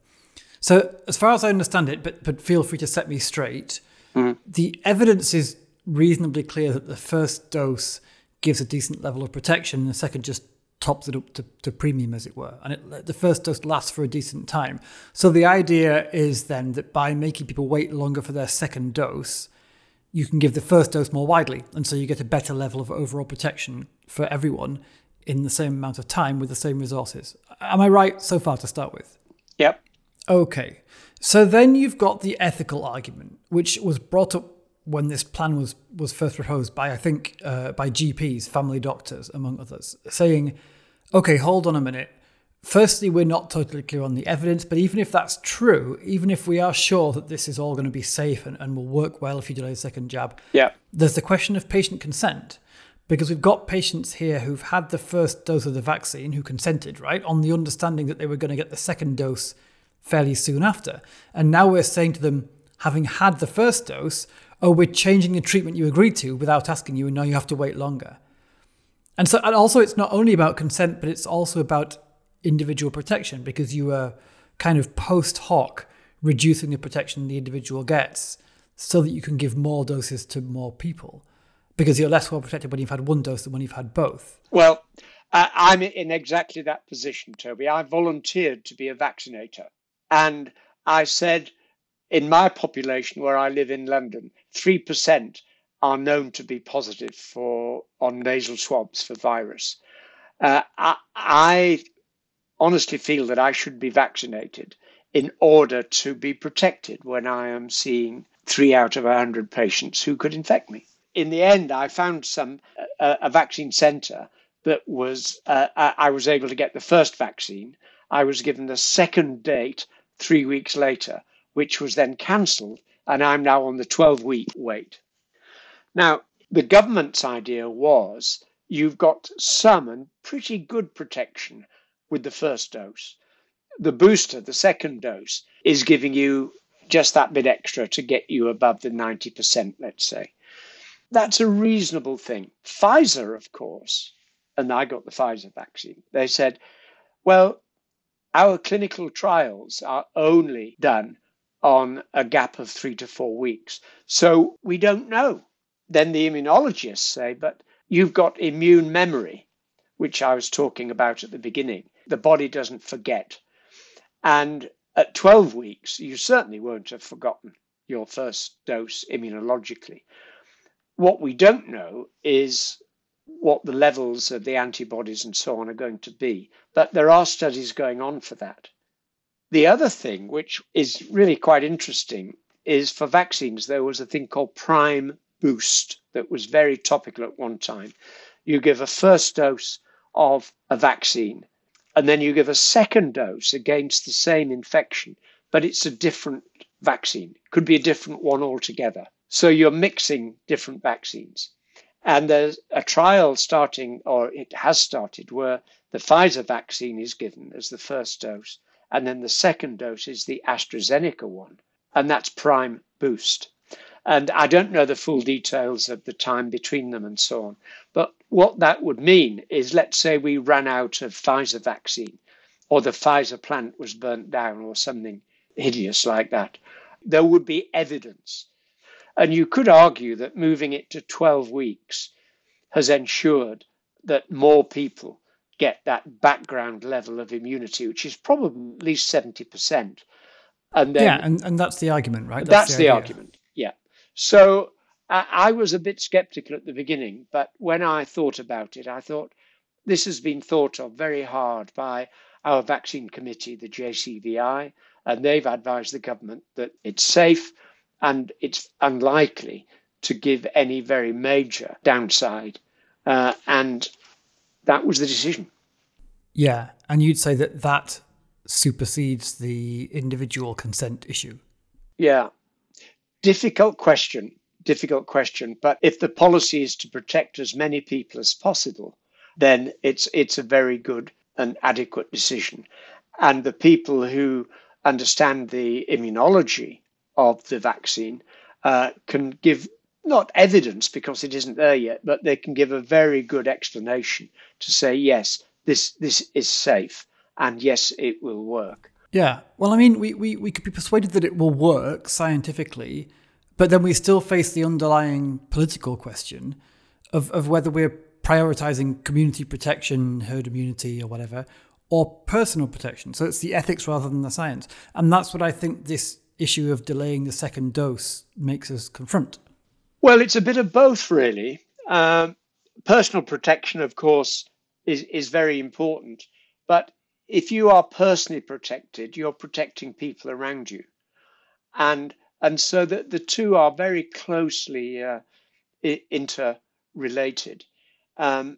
So, as far as I understand it, but but feel free to set me straight. Mm. The evidence is reasonably clear that the first dose gives a decent level of protection, and the second just tops it up to, to premium, as it were. And it, the first dose lasts for a decent time. So the idea is then that by making people wait longer for their second dose, you can give the first dose more widely. And so you get a better level of overall protection for everyone in the same amount of time with the same resources. Am I right so far to start with? Yep. Okay. So then you've got the ethical argument, which was brought up when this plan was was first proposed by I think uh, by GPs, family doctors, among others, saying, "Okay, hold on a minute. Firstly, we're not totally clear on the evidence, but even if that's true, even if we are sure that this is all going to be safe and, and will work well if you delay the second jab, yeah. there's the question of patient consent." Because we've got patients here who've had the first dose of the vaccine who consented, right, on the understanding that they were going to get the second dose fairly soon after. And now we're saying to them, having had the first dose, oh, we're changing the treatment you agreed to without asking you, and now you have to wait longer. And so, and also, it's not only about consent, but it's also about individual protection because you are kind of post hoc reducing the protection the individual gets so that you can give more doses to more people because you're less well protected when you've had one dose than when you've had both. Well, uh, I'm in exactly that position, Toby. I volunteered to be a vaccinator. And I said, in my population where I live in London, 3% are known to be positive for on nasal swabs for virus. Uh, I, I honestly feel that I should be vaccinated in order to be protected when I am seeing three out of 100 patients who could infect me. In the end, I found some uh, a vaccine center that was uh, I was able to get the first vaccine. I was given the second date three weeks later, which was then cancelled, and I'm now on the 12 week wait. Now, the government's idea was you've got some and pretty good protection with the first dose. The booster, the second dose, is giving you just that bit extra to get you above the 90%, let's say. That's a reasonable thing. Pfizer, of course, and I got the Pfizer vaccine, they said, well, our clinical trials are only done on a gap of three to four weeks. So we don't know. Then the immunologists say, but you've got immune memory, which I was talking about at the beginning. The body doesn't forget. And at 12 weeks, you certainly won't have forgotten your first dose immunologically. What we don't know is what the levels of the antibodies and so on are going to be. But there are studies going on for that. The other thing, which is really quite interesting, is for vaccines, there was a thing called Prime Boost that was very topical at one time. You give a first dose of a vaccine, and then you give a second dose against the same infection, but it's a different vaccine. Could be a different one altogether. So you're mixing different vaccines. And there's a trial starting, or it has started, where the Pfizer vaccine is given as the first dose, and then the second dose is the AstraZeneca one, and that's prime boost. And I don't know the full details of the time between them and so on. But what that would mean is let's say we ran out of Pfizer vaccine, or the Pfizer plant was burnt down, or something hideous like that. There would be evidence and you could argue that moving it to 12 weeks has ensured that more people get that background level of immunity, which is probably at least 70%. And then, yeah, and, and that's the argument, right? That's, that's the, the argument. So I, I was a bit skeptical at the beginning, but when I thought about it, I thought this has been thought of very hard by our vaccine committee, the JCVI, and they've advised the government that it's safe and it's unlikely to give any very major downside. Uh, and that was the decision. Yeah, and you'd say that that supersedes the individual consent issue. Yeah, difficult question. Difficult question. But if the policy is to protect as many people as possible, then it's it's a very good and adequate decision. And the people who understand the immunology of the vaccine uh, can give not evidence because it isn't there yet, but they can give a very good explanation to say yes, this this is safe and yes, it will work. Yeah, well, I mean, we, we, we could be persuaded that it will work scientifically, but then we still face the underlying political question of, of whether we're prioritizing community protection, herd immunity, or whatever, or personal protection. So it's the ethics rather than the science. And that's what I think this issue of delaying the second dose makes us confront. Well, it's a bit of both, really. Um, personal protection, of course, is, is very important. But if you are personally protected, you're protecting people around you. And, and so the, the two are very closely uh, interrelated. Um,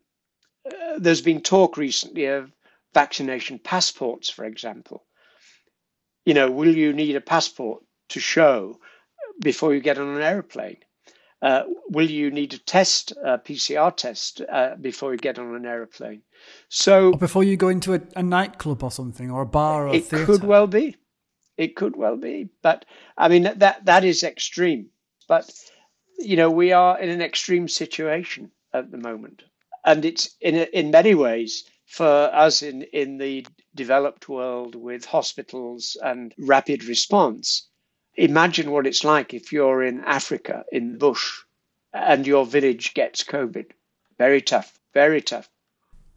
uh, there's been talk recently of vaccination passports, for example. You know, will you need a passport to show before you get on an aeroplane? Uh, will you need a test, a PCR test, uh, before you get on an aeroplane? So or before you go into a, a, nightclub or something, or a bar, or it theatre. could well be. It could well be, but I mean that that is extreme. But you know, we are in an extreme situation at the moment, and it's in in many ways for us in in the developed world with hospitals and rapid response Imagine what it's like if you're in Africa, in the bush, and your village gets COVID. Very tough, very tough.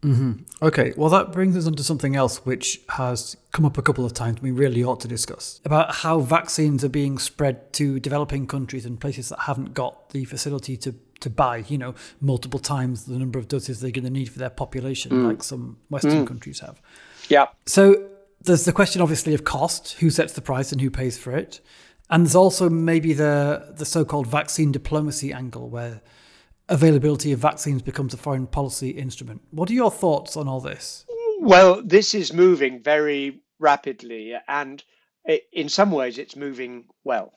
Mm-hmm. Okay, well, that brings us on to something else which has come up a couple of times we really ought to discuss about how vaccines are being spread to developing countries and places that haven't got the facility to, to buy, you know, multiple times the number of doses they're going to need for their population, mm. like some Western mm. countries have. Yeah. So there's the question, obviously, of cost who sets the price and who pays for it. And there's also maybe the the so-called vaccine diplomacy angle, where availability of vaccines becomes a foreign policy instrument. What are your thoughts on all this? Well, this is moving very rapidly, and in some ways, it's moving well.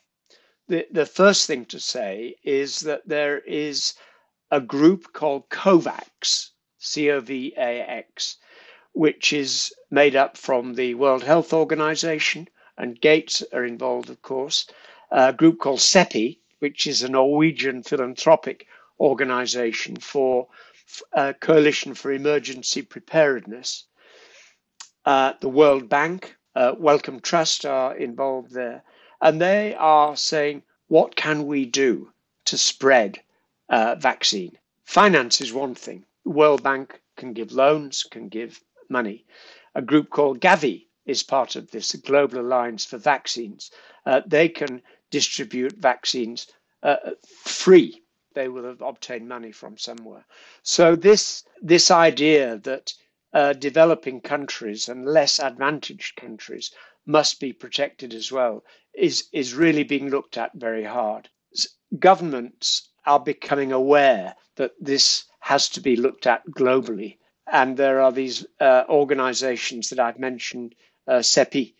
The the first thing to say is that there is a group called COVAX, C O V A X, which is made up from the World Health Organization and Gates are involved, of course. A group called CEPI, which is a Norwegian philanthropic organization for uh, Coalition for Emergency Preparedness. Uh, the World Bank, uh, Wellcome Trust are involved there. And they are saying, what can we do to spread uh, vaccine? Finance is one thing. World Bank can give loans, can give money. A group called Gavi, is part of this the Global Alliance for Vaccines. Uh, they can distribute vaccines uh, free. They will have obtained money from somewhere. So this this idea that uh, developing countries and less advantaged countries must be protected as well is is really being looked at very hard. Governments are becoming aware that this has to be looked at globally, and there are these uh, organisations that I've mentioned uh, CEPI,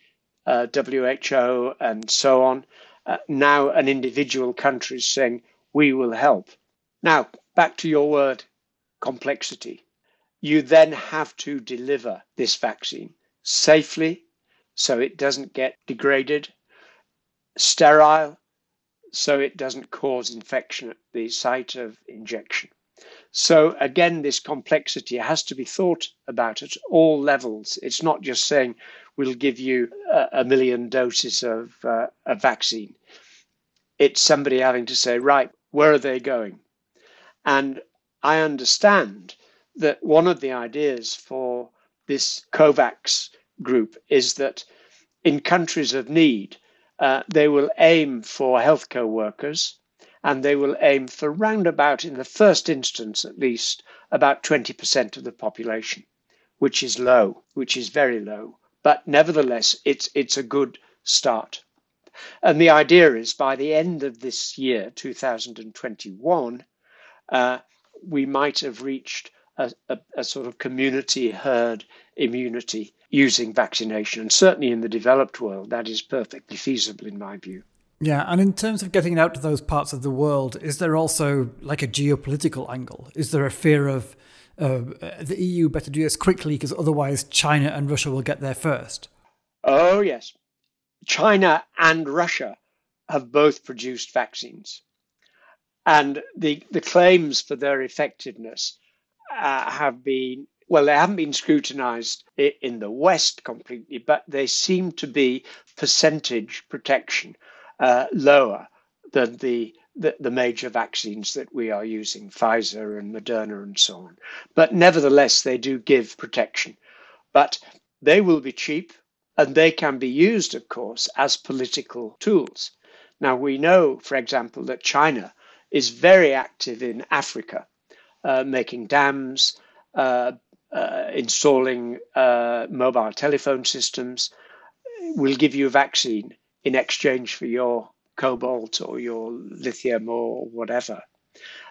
uh, WHO, and so on. Uh, now, an individual country is saying, we will help. Now, back to your word, complexity. You then have to deliver this vaccine safely so it doesn't get degraded, sterile so it doesn't cause infection at the site of injection. So again, this complexity has to be thought about at all levels. It's not just saying we'll give you a, a million doses of uh, a vaccine. It's somebody having to say, right, where are they going? And I understand that one of the ideas for this COVAX group is that in countries of need, uh, they will aim for healthcare workers and they will aim for round about, in the first instance at least, about 20% of the population, which is low, which is very low. But nevertheless, it's, it's a good start. And the idea is by the end of this year, 2021, uh, we might have reached a, a, a, sort of community herd immunity using vaccination. And certainly in the developed world, that is perfectly feasible in my view. Yeah, and in terms of getting out to those parts of the world, is there also like a geopolitical angle? Is there a fear of uh, the EU better do this quickly because otherwise China and Russia will get there first? Oh, yes. China and Russia have both produced vaccines. And the, the claims for their effectiveness uh, have been, well, they haven't been scrutinized in the West completely, but they seem to be percentage protection uh, lower than the the, the major vaccines that we are using, Pfizer and Moderna and so on. But nevertheless, they do give protection. But they will be cheap and they can be used, of course, as political tools. Now, we know, for example, that China is very active in Africa, uh, making dams, uh, uh, installing uh, mobile telephone systems, will give you a vaccine in exchange for your cobalt or your lithium or whatever.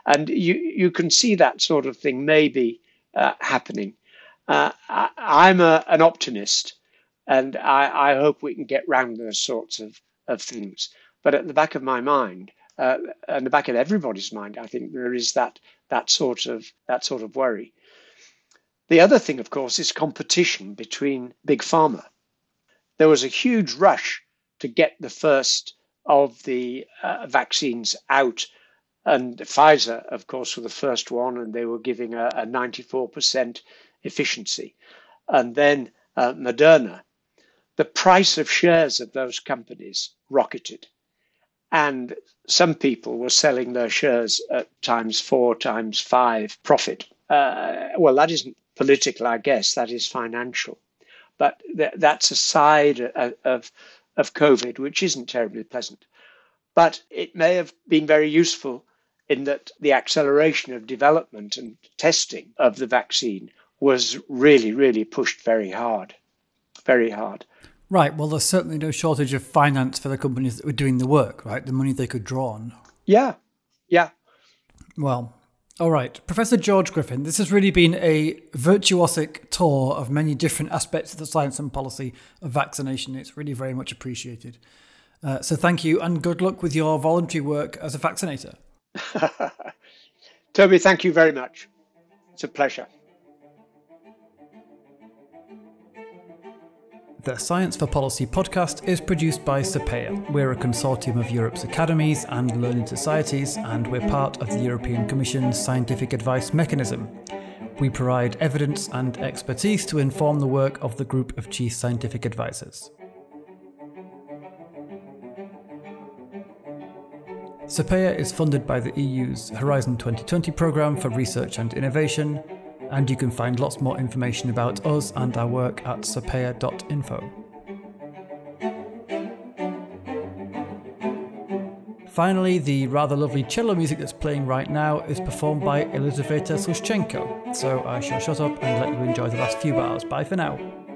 And you, you can see that sort of thing maybe uh, happening. Uh, I, am an optimist and I, I, hope we can get round those sorts of, of things. But at the back of my mind, uh, and the back of everybody's mind, I think there is that that sort of that sort of worry. The other thing, of course, is competition between big pharma. There was a huge rush to get the first of the uh, vaccines out. And Pfizer, of course, were the first one, and they were giving a, a 94% efficiency. And then uh, Moderna, the price of shares of those companies rocketed. And some people were selling their shares at times four, times five profit. Uh, well, that isn't political, I guess, that is financial. But th- that's a side of, of COVID, which isn't terribly pleasant. But it may have been very useful in that the acceleration of development and testing of the vaccine was really, really pushed very hard. Very hard. Right. Well, there's certainly no shortage of finance for the companies that were doing the work, right? The money they could draw on. Yeah. Yeah. Well, all right. Professor George Griffin, this has really been a virtuosic tour of many different aspects of the science and policy of vaccination. It's really very much appreciated. Uh, so thank you and good luck with your voluntary work as a vaccinator. [LAUGHS] Toby, thank you very much. It's a pleasure. The Science for Policy podcast is produced by SAPEA. We're a consortium of Europe's academies and learning societies, and we're part of the European Commission's scientific advice mechanism. We provide evidence and expertise to inform the work of the group of chief scientific advisors. SAPEA is funded by the EU's Horizon 2020 programme for research and innovation and you can find lots more information about us and our work at sapea.info. Finally, the rather lovely cello music that's playing right now is performed by Elizaveta Sushchenko, so I shall shut up and let you enjoy the last few bars. Bye for now.